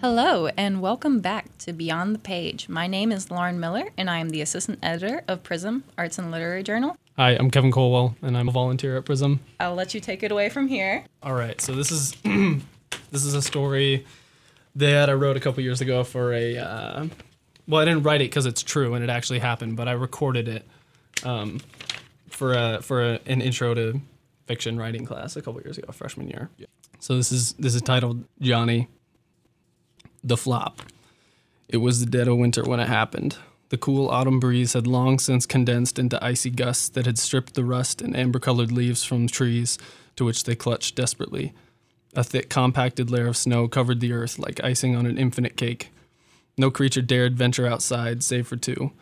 Hello, and welcome back to Beyond the Page. My name is Lauren Miller, and I am the assistant editor of Prism Arts and Literary Journal. Hi, I'm Kevin Colwell, and I'm a volunteer at Prism. I'll let you take it away from here. All right, so this is this is a story that I wrote a couple years ago for a. Uh, well, I didn't write it because it's true and it actually happened, but I recorded it um, for a for a, an intro to fiction writing class a couple years ago, freshman year. So this is this is titled Johnny the flop. It was the dead of winter when it happened. The cool autumn breeze had long since condensed into icy gusts that had stripped the rust and amber colored leaves from trees to which they clutched desperately. A thick, compacted layer of snow covered the earth like icing on an infinite cake. No creature dared venture outside, save for two.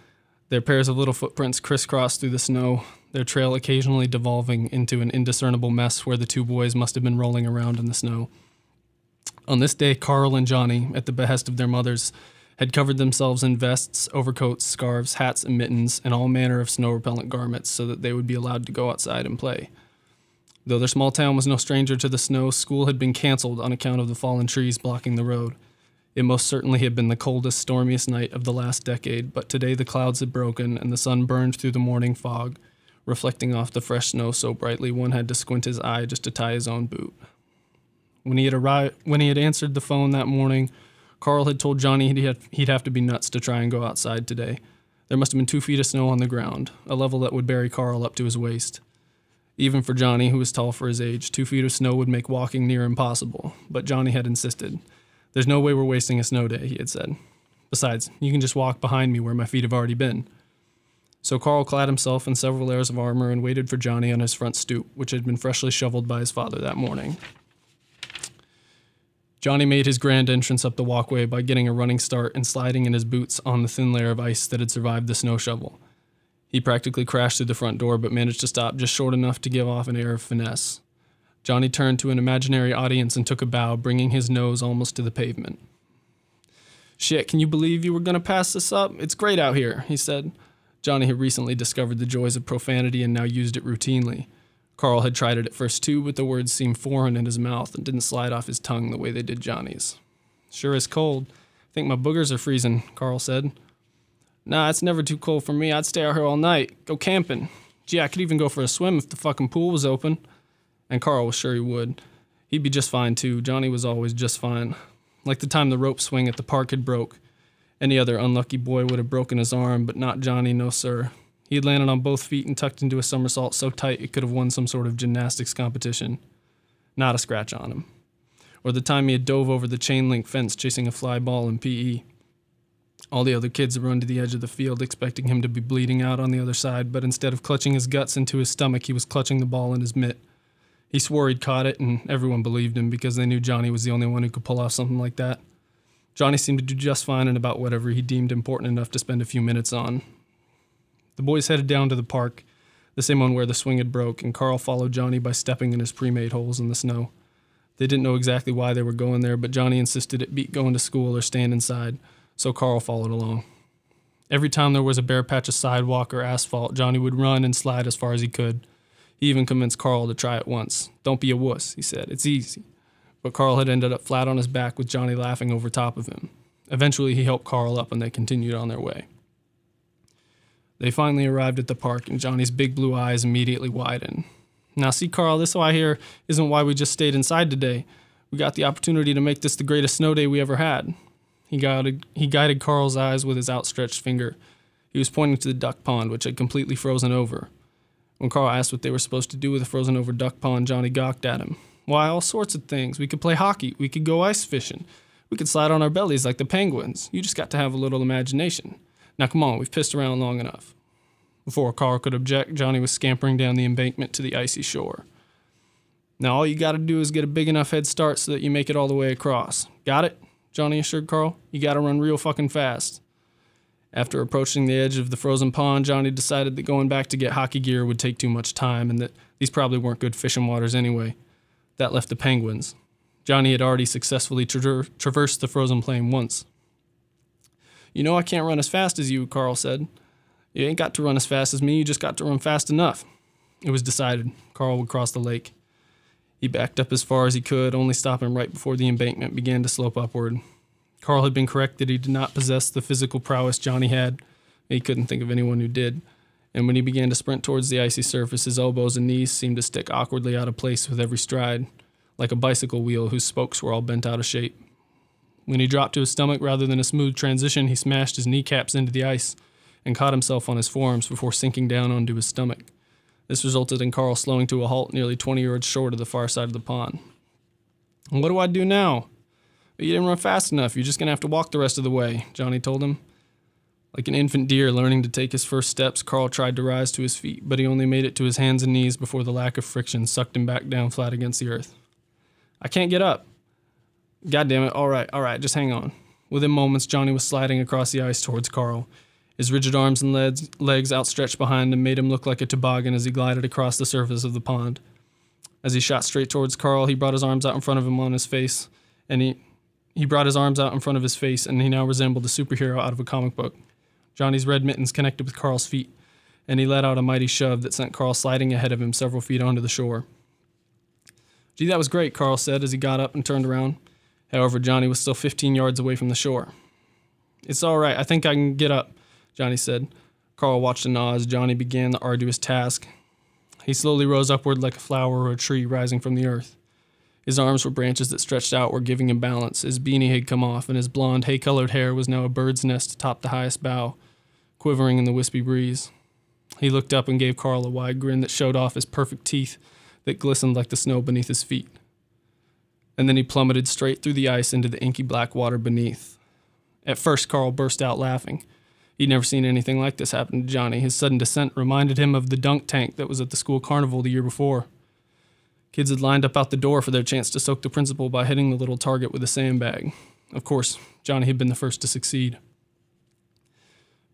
Their pairs of little footprints crisscrossed through the snow, their trail occasionally devolving into an indiscernible mess where the two boys must have been rolling around in the snow. On this day, Carl and Johnny, at the behest of their mothers, had covered themselves in vests, overcoats, scarves, hats, and mittens, and all manner of snow repellent garments so that they would be allowed to go outside and play. Though their small town was no stranger to the snow, school had been canceled on account of the fallen trees blocking the road. It most certainly had been the coldest, stormiest night of the last decade, but today the clouds had broken and the sun burned through the morning fog, reflecting off the fresh snow so brightly one had to squint his eye just to tie his own boot. When he had arrived, when he had answered the phone that morning, Carl had told Johnny he'd have, he'd have to be nuts to try and go outside today. There must have been two feet of snow on the ground, a level that would bury Carl up to his waist. Even for Johnny, who was tall for his age, two feet of snow would make walking near impossible, but Johnny had insisted. There's no way we're wasting a snow day, he had said. Besides, you can just walk behind me where my feet have already been. So Carl clad himself in several layers of armor and waited for Johnny on his front stoop, which had been freshly shoveled by his father that morning. Johnny made his grand entrance up the walkway by getting a running start and sliding in his boots on the thin layer of ice that had survived the snow shovel. He practically crashed through the front door, but managed to stop just short enough to give off an air of finesse. Johnny turned to an imaginary audience and took a bow, bringing his nose almost to the pavement. Shit, can you believe you were to pass this up? It's great out here, he said. Johnny had recently discovered the joys of profanity and now used it routinely. Carl had tried it at first too, but the words seemed foreign in his mouth and didn't slide off his tongue the way they did Johnny's. Sure is cold. I think my boogers are freezing, Carl said. Nah, it's never too cold for me. I'd stay out here all night. Go camping. Gee, I could even go for a swim if the fucking pool was open. And Carl was sure he would. He'd be just fine too. Johnny was always just fine. Like the time the rope swing at the park had broke. Any other unlucky boy would have broken his arm, but not Johnny, no sir. He had landed on both feet and tucked into a somersault so tight it could have won some sort of gymnastics competition. Not a scratch on him. Or the time he had dove over the chain link fence chasing a fly ball in PE. All the other kids had run to the edge of the field expecting him to be bleeding out on the other side, but instead of clutching his guts into his stomach, he was clutching the ball in his mitt. He swore he'd caught it, and everyone believed him because they knew Johnny was the only one who could pull off something like that. Johnny seemed to do just fine in about whatever he deemed important enough to spend a few minutes on, the boys headed down to the park, the same one where the swing had broke, and Carl followed Johnny by stepping in his pre-made holes in the snow. They didn't know exactly why they were going there, but Johnny insisted it beat going to school or staying inside, so Carl followed along. Every time there was a bare patch of sidewalk or asphalt, Johnny would run and slide as far as he could. He even convinced Carl to try it once. Don't be a wuss, he said. It's easy. But Carl had ended up flat on his back with Johnny laughing over top of him. Eventually, he helped Carl up and they continued on their way. They finally arrived at the park, and Johnny's big blue eyes immediately widened. Now, see, Carl, this I hear isn't why we just stayed inside today. We got the opportunity to make this the greatest snow day we ever had. He guided, he guided Carl's eyes with his outstretched finger. He was pointing to the duck pond, which had completely frozen over. When Carl asked what they were supposed to do with a frozen over duck pond, Johnny gawked at him. Why, all sorts of things. We could play hockey. We could go ice fishing. We could slide on our bellies like the penguins. You just got to have a little imagination. Now, come on, we've pissed around long enough. Before Carl could object, Johnny was scampering down the embankment to the icy shore. Now, all you got to do is get a big enough head start so that you make it all the way across. Got it? Johnny assured Carl. You got to run real fucking fast. After approaching the edge of the frozen pond, Johnny decided that going back to get hockey gear would take too much time and that these probably weren't good fishing waters anyway. That left the penguins. Johnny had already successfully tra- traversed the frozen plain once. You know I can't run as fast as you, Carl said. You ain't got to run as fast as me, you just got to run fast enough. It was decided. Carl would cross the lake. He backed up as far as he could, only stopping right before the embankment began to slope upward. Carl had been correct that he did not possess the physical prowess Johnny had. He couldn't think of anyone who did. And when he began to sprint towards the icy surface, his elbows and knees seemed to stick awkwardly out of place with every stride, like a bicycle wheel whose spokes were all bent out of shape. When he dropped to his stomach rather than a smooth transition, he smashed his kneecaps into the ice and caught himself on his forearms before sinking down onto his stomach. This resulted in Carl slowing to a halt nearly 20 yards short of the far side of the pond. What do I do now? You didn't run fast enough. You're just going to have to walk the rest of the way, Johnny told him. Like an infant deer learning to take his first steps, Carl tried to rise to his feet, but he only made it to his hands and knees before the lack of friction sucked him back down flat against the earth. I can't get up. God damn it. All right, all right, just hang on. Within moments, Johnny was sliding across the ice towards Carl. His rigid arms and legs, outstretched behind him made him look like a toboggan as he glided across the surface of the pond. As he shot straight towards Carl, he brought his arms out in front of him on his face, and he he brought his arms out in front of his face, and he now resembled a superhero out of a comic book. Johnny's red mittens connected with Carl's feet, and he let out a mighty shove that sent Carl sliding ahead of him several feet onto the shore. Gee, that was great, Carl said as he got up and turned around. However, Johnny was still 15 yards away from the shore. It's all right. I think I can get up, Johnny said. Carl watched in awe as Johnny began the arduous task. He slowly rose upward like a flower or a tree rising from the earth. His arms were branches that stretched outward, giving him balance. His beanie had come off, and his blond, hay colored hair was now a bird's nest atop the highest bough, quivering in the wispy breeze. He looked up and gave Carl a wide grin that showed off his perfect teeth that glistened like the snow beneath his feet. And then he plummeted straight through the ice into the inky black water beneath. At first, Carl burst out laughing. He'd never seen anything like this happen to Johnny. His sudden descent reminded him of the dunk tank that was at the school carnival the year before. Kids had lined up out the door for their chance to soak the principal by hitting the little target with a sandbag. Of course, Johnny had been the first to succeed.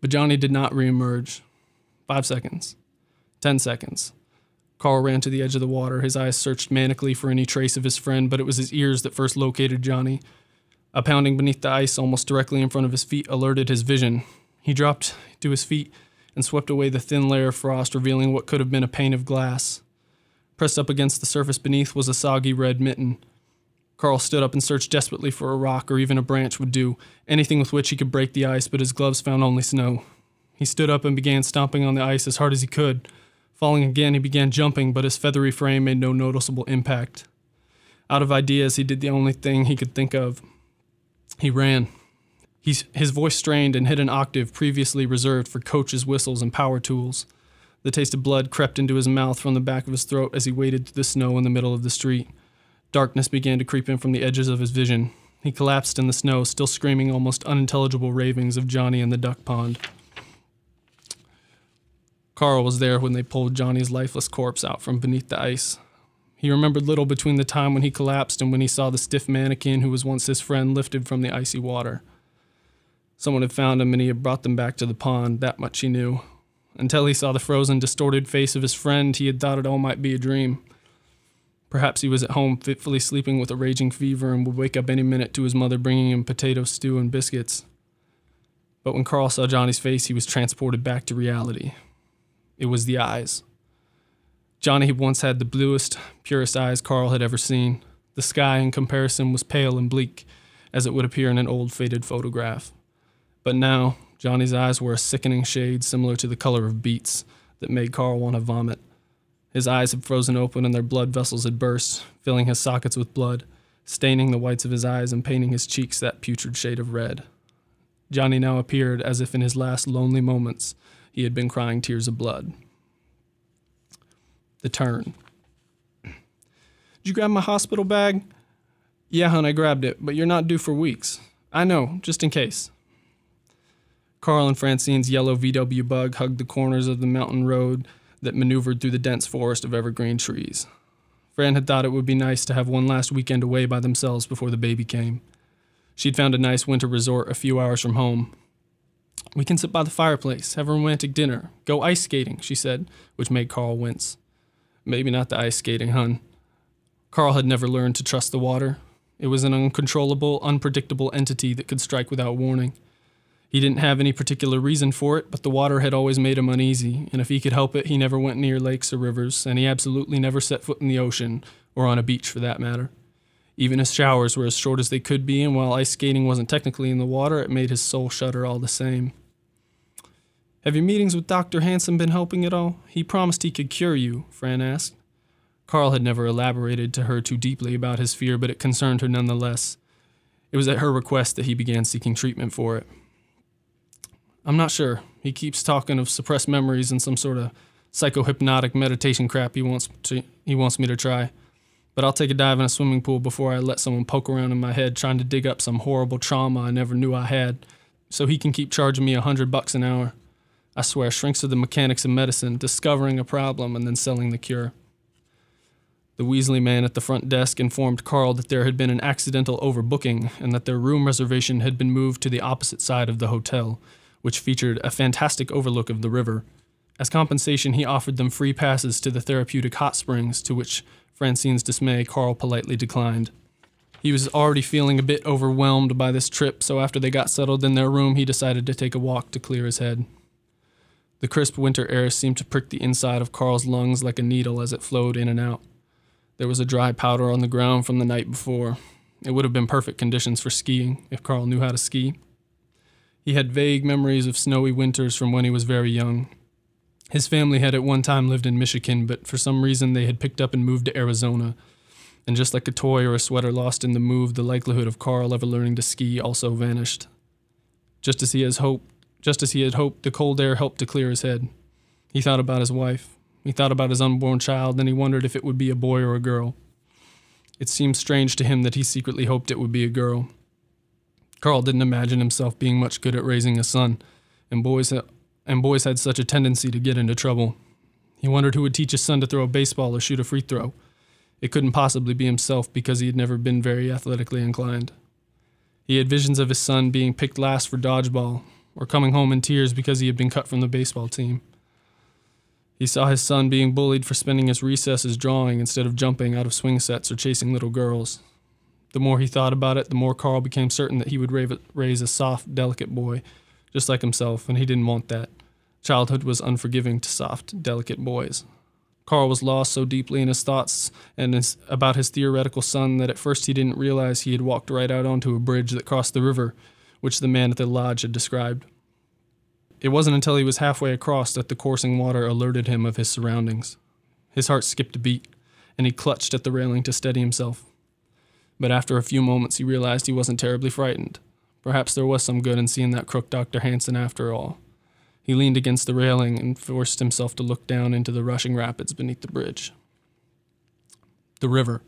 But Johnny did not reemerge. Five seconds. Ten seconds. Carl ran to the edge of the water. His eyes searched manically for any trace of his friend, but it was his ears that first located Johnny. A pounding beneath the ice almost directly in front of his feet alerted his vision. He dropped to his feet and swept away the thin layer of frost, revealing what could have been a pane of glass. Pressed up against the surface beneath was a soggy red mitten. Carl stood up and searched desperately for a rock or even a branch would do, anything with which he could break the ice, but his gloves found only snow. He stood up and began stomping on the ice as hard as he could. Falling again, he began jumping, but his feathery frame made no noticeable impact. Out of ideas, he did the only thing he could think of. He ran. He's, his voice strained and hit an octave previously reserved for coaches' whistles and power tools. The taste of blood crept into his mouth from the back of his throat as he waded through the snow in the middle of the street. Darkness began to creep in from the edges of his vision. He collapsed in the snow, still screaming almost unintelligible ravings of Johnny and the duck pond. Carl was there when they pulled Johnny's lifeless corpse out from beneath the ice. He remembered little between the time when he collapsed and when he saw the stiff mannequin who was once his friend lifted from the icy water. Someone had found him and he had brought them back to the pond, that much he knew. Until he saw the frozen, distorted face of his friend, he had thought it all might be a dream. Perhaps he was at home fitfully sleeping with a raging fever and would wake up any minute to his mother bringing him potato stew and biscuits. But when Carl saw Johnny's face, he was transported back to reality. It was the eyes. Johnny had once had the bluest, purest eyes Carl had ever seen. The sky, in comparison, was pale and bleak, as it would appear in an old faded photograph. But now, Johnny's eyes were a sickening shade similar to the color of beets that made Carl want to vomit. His eyes had frozen open and their blood vessels had burst, filling his sockets with blood, staining the whites of his eyes and painting his cheeks that putrid shade of red. Johnny now appeared as if in his last lonely moments he had been crying tears of blood. The turn. Did you grab my hospital bag? Yeah, hon, I grabbed it, but you're not due for weeks. I know, just in case. Carl and Francine's yellow VW bug hugged the corners of the mountain road that maneuvered through the dense forest of evergreen trees. Fran had thought it would be nice to have one last weekend away by themselves before the baby came. She'd found a nice winter resort a few hours from home. We can sit by the fireplace, have a romantic dinner, go ice skating, she said, which made Carl wince. Maybe not the ice skating, hun. Carl had never learned to trust the water. It was an uncontrollable, unpredictable entity that could strike without warning. He didn't have any particular reason for it, but the water had always made him uneasy, and if he could help it, he never went near lakes or rivers, and he absolutely never set foot in the ocean, or on a beach for that matter. Even his showers were as short as they could be, and while ice skating wasn't technically in the water, it made his soul shudder all the same. Have your meetings with Dr. Hanson been helping at all? He promised he could cure you, Fran asked. Carl had never elaborated to her too deeply about his fear, but it concerned her nonetheless. It was at her request that he began seeking treatment for it. I'm not sure. He keeps talking of suppressed memories and some sort of psychohypnotic meditation crap he wants to he wants me to try. But I'll take a dive in a swimming pool before I let someone poke around in my head trying to dig up some horrible trauma I never knew I had, so he can keep charging me a hundred bucks an hour. I swear, shrinks are the mechanics of medicine, discovering a problem and then selling the cure. The Weasley man at the front desk informed Carl that there had been an accidental overbooking and that their room reservation had been moved to the opposite side of the hotel, which featured a fantastic overlook of the river. As compensation, he offered them free passes to the therapeutic hot springs, to which Francine's dismay Carl politely declined. He was already feeling a bit overwhelmed by this trip, so after they got settled in their room, he decided to take a walk to clear his head. The crisp winter air seemed to prick the inside of Carl's lungs like a needle as it flowed in and out. There was a dry powder on the ground from the night before. It would have been perfect conditions for skiing if Carl knew how to ski. He had vague memories of snowy winters from when he was very young. His family had at one time lived in Michigan, but for some reason they had picked up and moved to Arizona. And just like a toy or a sweater lost in the move, the likelihood of Carl ever learning to ski also vanished. Just as he has hoped, just as he had hoped, the cold air helped to clear his head. He thought about his wife. He thought about his unborn child, and he wondered if it would be a boy or a girl. It seemed strange to him that he secretly hoped it would be a girl. Carl didn't imagine himself being much good at raising a son, and boys, and boys had such a tendency to get into trouble. He wondered who would teach his son to throw a baseball or shoot a free throw. It couldn't possibly be himself because he had never been very athletically inclined. He had visions of his son being picked last for dodgeball, or coming home in tears because he had been cut from the baseball team. He saw his son being bullied for spending his recesses drawing instead of jumping out of swing sets or chasing little girls. The more he thought about it, the more Carl became certain that he would raise a soft, delicate boy, just like himself, and he didn't want that. Childhood was unforgiving to soft, delicate boys. Carl was lost so deeply in his thoughts and his, about his theoretical son that at first he didn't realize he had walked right out onto a bridge that crossed the river, which the man at the lodge had described. It wasn't until he was halfway across that the coursing water alerted him of his surroundings. His heart skipped a beat, and he clutched at the railing to steady himself. But after a few moments, he realized he wasn't terribly frightened. Perhaps there was some good in seeing that crook Dr. Hanson after all. He leaned against the railing and forced himself to look down into the rushing rapids beneath the bridge. The river.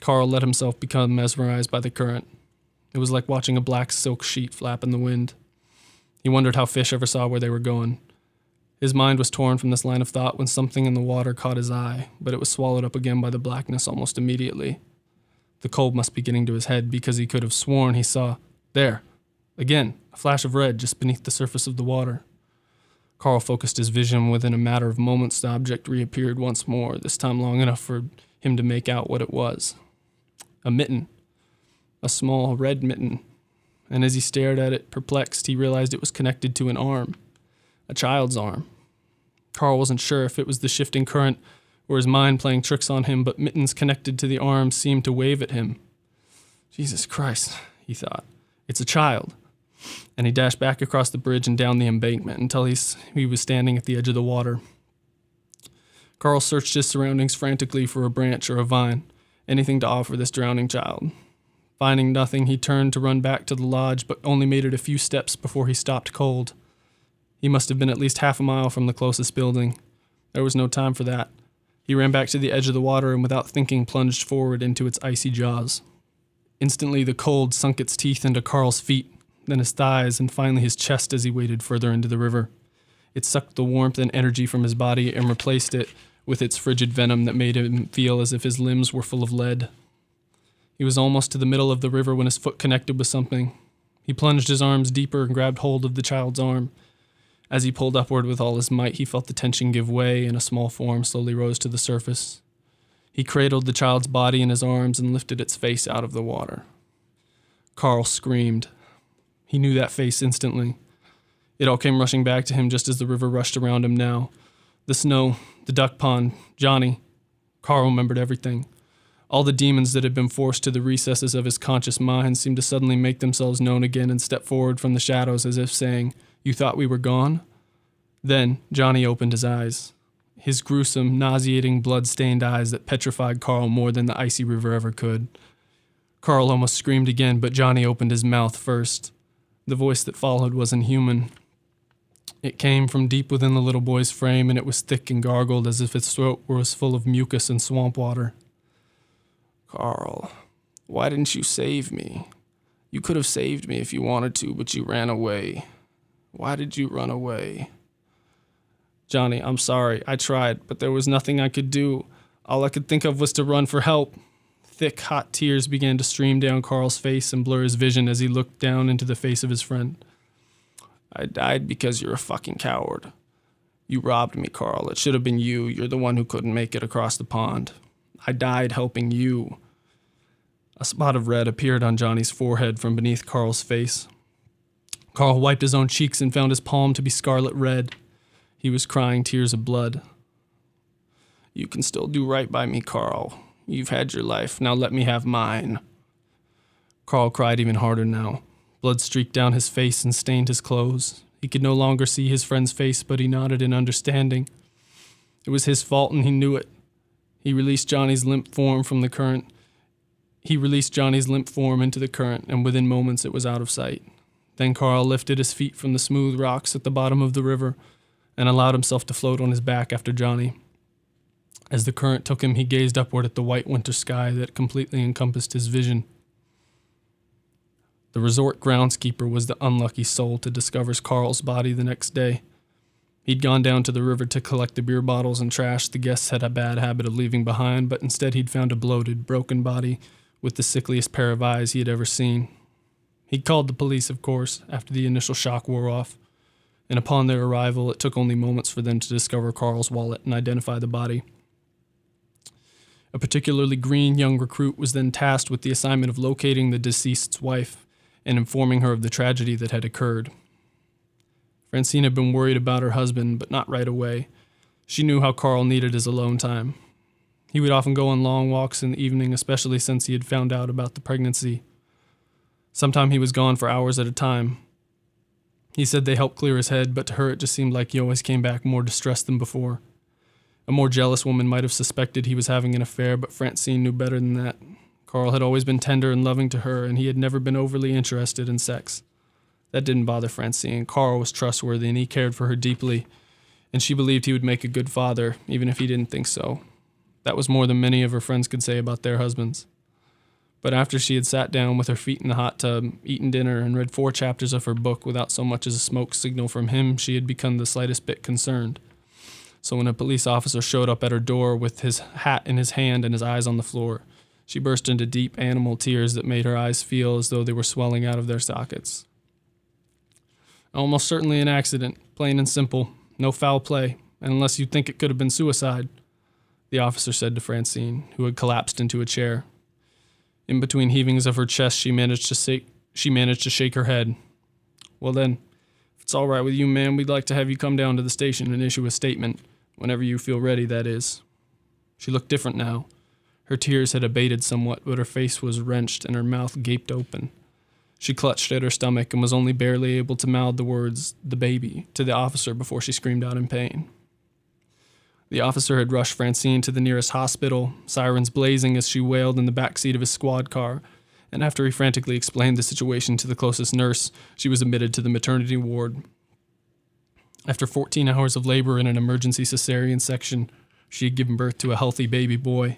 Carl let himself become mesmerized by the current. It was like watching a black silk sheet flap in the wind. He wondered how fish ever saw where they were going. His mind was torn from this line of thought when something in the water caught his eye, but it was swallowed up again by the blackness almost immediately. The cold must be getting to his head because he could have sworn he saw, there, again, a flash of red just beneath the surface of the water. Carl focused his vision. Within a matter of moments, the object reappeared once more, this time long enough for him to make out what it was a mitten, a small red mitten and as he stared at it, perplexed, he realized it was connected to an arm, a child's arm. Carl wasn't sure if it was the shifting current or his mind playing tricks on him, but mittens connected to the arm seemed to wave at him. Jesus Christ, he thought. It's a child. And he dashed back across the bridge and down the embankment until he's, he was standing at the edge of the water. Carl searched his surroundings frantically for a branch or a vine, anything to offer this drowning child. Finding nothing, he turned to run back to the lodge, but only made it a few steps before he stopped cold. He must have been at least half a mile from the closest building. There was no time for that. He ran back to the edge of the water and, without thinking, plunged forward into its icy jaws. Instantly, the cold sunk its teeth into Carl's feet, then his thighs, and finally his chest as he waded further into the river. It sucked the warmth and energy from his body and replaced it with its frigid venom that made him feel as if his limbs were full of lead. He was almost to the middle of the river when his foot connected with something. He plunged his arms deeper and grabbed hold of the child's arm. As he pulled upward with all his might, he felt the tension give way and a small form slowly rose to the surface. He cradled the child's body in his arms and lifted its face out of the water. Carl screamed. He knew that face instantly. It all came rushing back to him just as the river rushed around him now. The snow, the duck pond, Johnny. Carl remembered everything. All the demons that had been forced to the recesses of his conscious mind seemed to suddenly make themselves known again and step forward from the shadows as if saying, You thought we were gone? Then Johnny opened his eyes. His gruesome, nauseating, blood stained eyes that petrified Carl more than the icy river ever could. Carl almost screamed again, but Johnny opened his mouth first. The voice that followed was inhuman. It came from deep within the little boy's frame, and it was thick and gargled as if its throat was full of mucus and swamp water. Carl, why didn't you save me? You could have saved me if you wanted to, but you ran away. Why did you run away? Johnny, I'm sorry. I tried, but there was nothing I could do. All I could think of was to run for help. Thick, hot tears began to stream down Carl's face and blur his vision as he looked down into the face of his friend. I died because you're a fucking coward. You robbed me, Carl. It should have been you. You're the one who couldn't make it across the pond. I died helping you. A spot of red appeared on Johnny's forehead from beneath Carl's face. Carl wiped his own cheeks and found his palm to be scarlet red. He was crying tears of blood. You can still do right by me, Carl. You've had your life. Now let me have mine. Carl cried even harder now. Blood streaked down his face and stained his clothes. He could no longer see his friend's face, but he nodded in understanding. It was his fault and he knew it. He released Johnny's limp form from the current. He released Johnny's limp form into the current, and within moments it was out of sight. Then Carl lifted his feet from the smooth rocks at the bottom of the river and allowed himself to float on his back after Johnny. As the current took him, he gazed upward at the white winter sky that completely encompassed his vision. The resort groundskeeper was the unlucky soul to discover Carl's body the next day. He'd gone down to the river to collect the beer bottles and trash the guests had a bad habit of leaving behind, but instead he'd found a bloated, broken body with the sickliest pair of eyes he had ever seen. He'd called the police, of course, after the initial shock wore off, and upon their arrival, it took only moments for them to discover Carl's wallet and identify the body. A particularly green young recruit was then tasked with the assignment of locating the deceased's wife and informing her of the tragedy that had occurred. Francine had been worried about her husband, but not right away. She knew how Carl needed his alone time. He would often go on long walks in the evening, especially since he had found out about the pregnancy. Sometimes he was gone for hours at a time. He said they helped clear his head, but to her it just seemed like he always came back more distressed than before. A more jealous woman might have suspected he was having an affair, but Francine knew better than that. Carl had always been tender and loving to her, and he had never been overly interested in sex. That didn't bother Francine. Carl was trustworthy and he cared for her deeply, and she believed he would make a good father, even if he didn't think so. That was more than many of her friends could say about their husbands. But after she had sat down with her feet in the hot tub, eaten dinner, and read four chapters of her book without so much as a smoke signal from him, she had become the slightest bit concerned. So when a police officer showed up at her door with his hat in his hand and his eyes on the floor, she burst into deep animal tears that made her eyes feel as though they were swelling out of their sockets. Almost certainly an accident, plain and simple. No foul play, and unless you think it could have been suicide, the officer said to Francine, who had collapsed into a chair. In between heavings of her chest, she managed to shake, she managed to shake her head. Well then, if it's all right with you, ma'am, we'd like to have you come down to the station and issue a statement, whenever you feel ready, that is. She looked different now. Her tears had abated somewhat, but her face was wrenched and her mouth gaped open. She clutched at her stomach and was only barely able to mouth the words, the baby, to the officer before she screamed out in pain. The officer had rushed Francine to the nearest hospital, sirens blazing as she wailed in the back seat of his squad car, and after he frantically explained the situation to the closest nurse, she was admitted to the maternity ward. After 14 hours of labor in an emergency cesarean section, she had given birth to a healthy baby boy.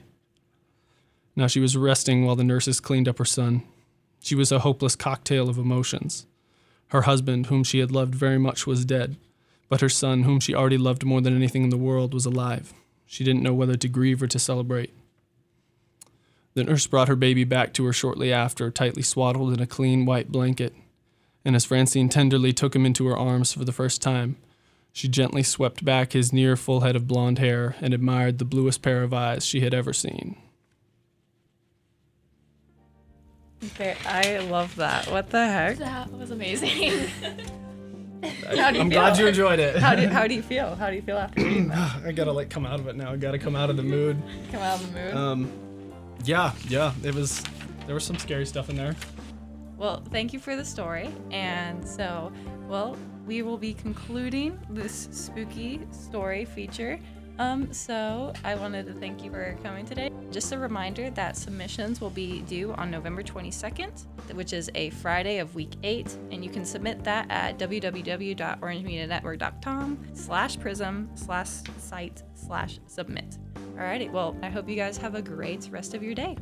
Now she was resting while the nurses cleaned up her son, she was a hopeless cocktail of emotions. Her husband, whom she had loved very much, was dead, but her son, whom she already loved more than anything in the world, was alive. She didn't know whether to grieve or to celebrate. The nurse brought her baby back to her shortly after, tightly swaddled in a clean white blanket, and as Francine tenderly took him into her arms for the first time, she gently swept back his near full head of blonde hair and admired the bluest pair of eyes she had ever seen. Okay, I love that. What the heck? That was amazing. How do you I'm feel? glad you enjoyed it. How do, how do you feel? How do you feel after reading that? I gotta like come out of it now. I gotta come out of the mood. Come out of the mood. Um, Yeah, yeah, it was. There was some scary stuff in there. Well, thank you for the story. And so, well, we will be concluding this spooky story feature. Um, so I wanted to thank you for coming today. Just a reminder that submissions will be due on November 22nd, which is a Friday of week eight, and you can submit that at www.orangemedianetwork.com slash prism slash site slash submit. Alrighty, well, I hope you guys have a great rest of your day.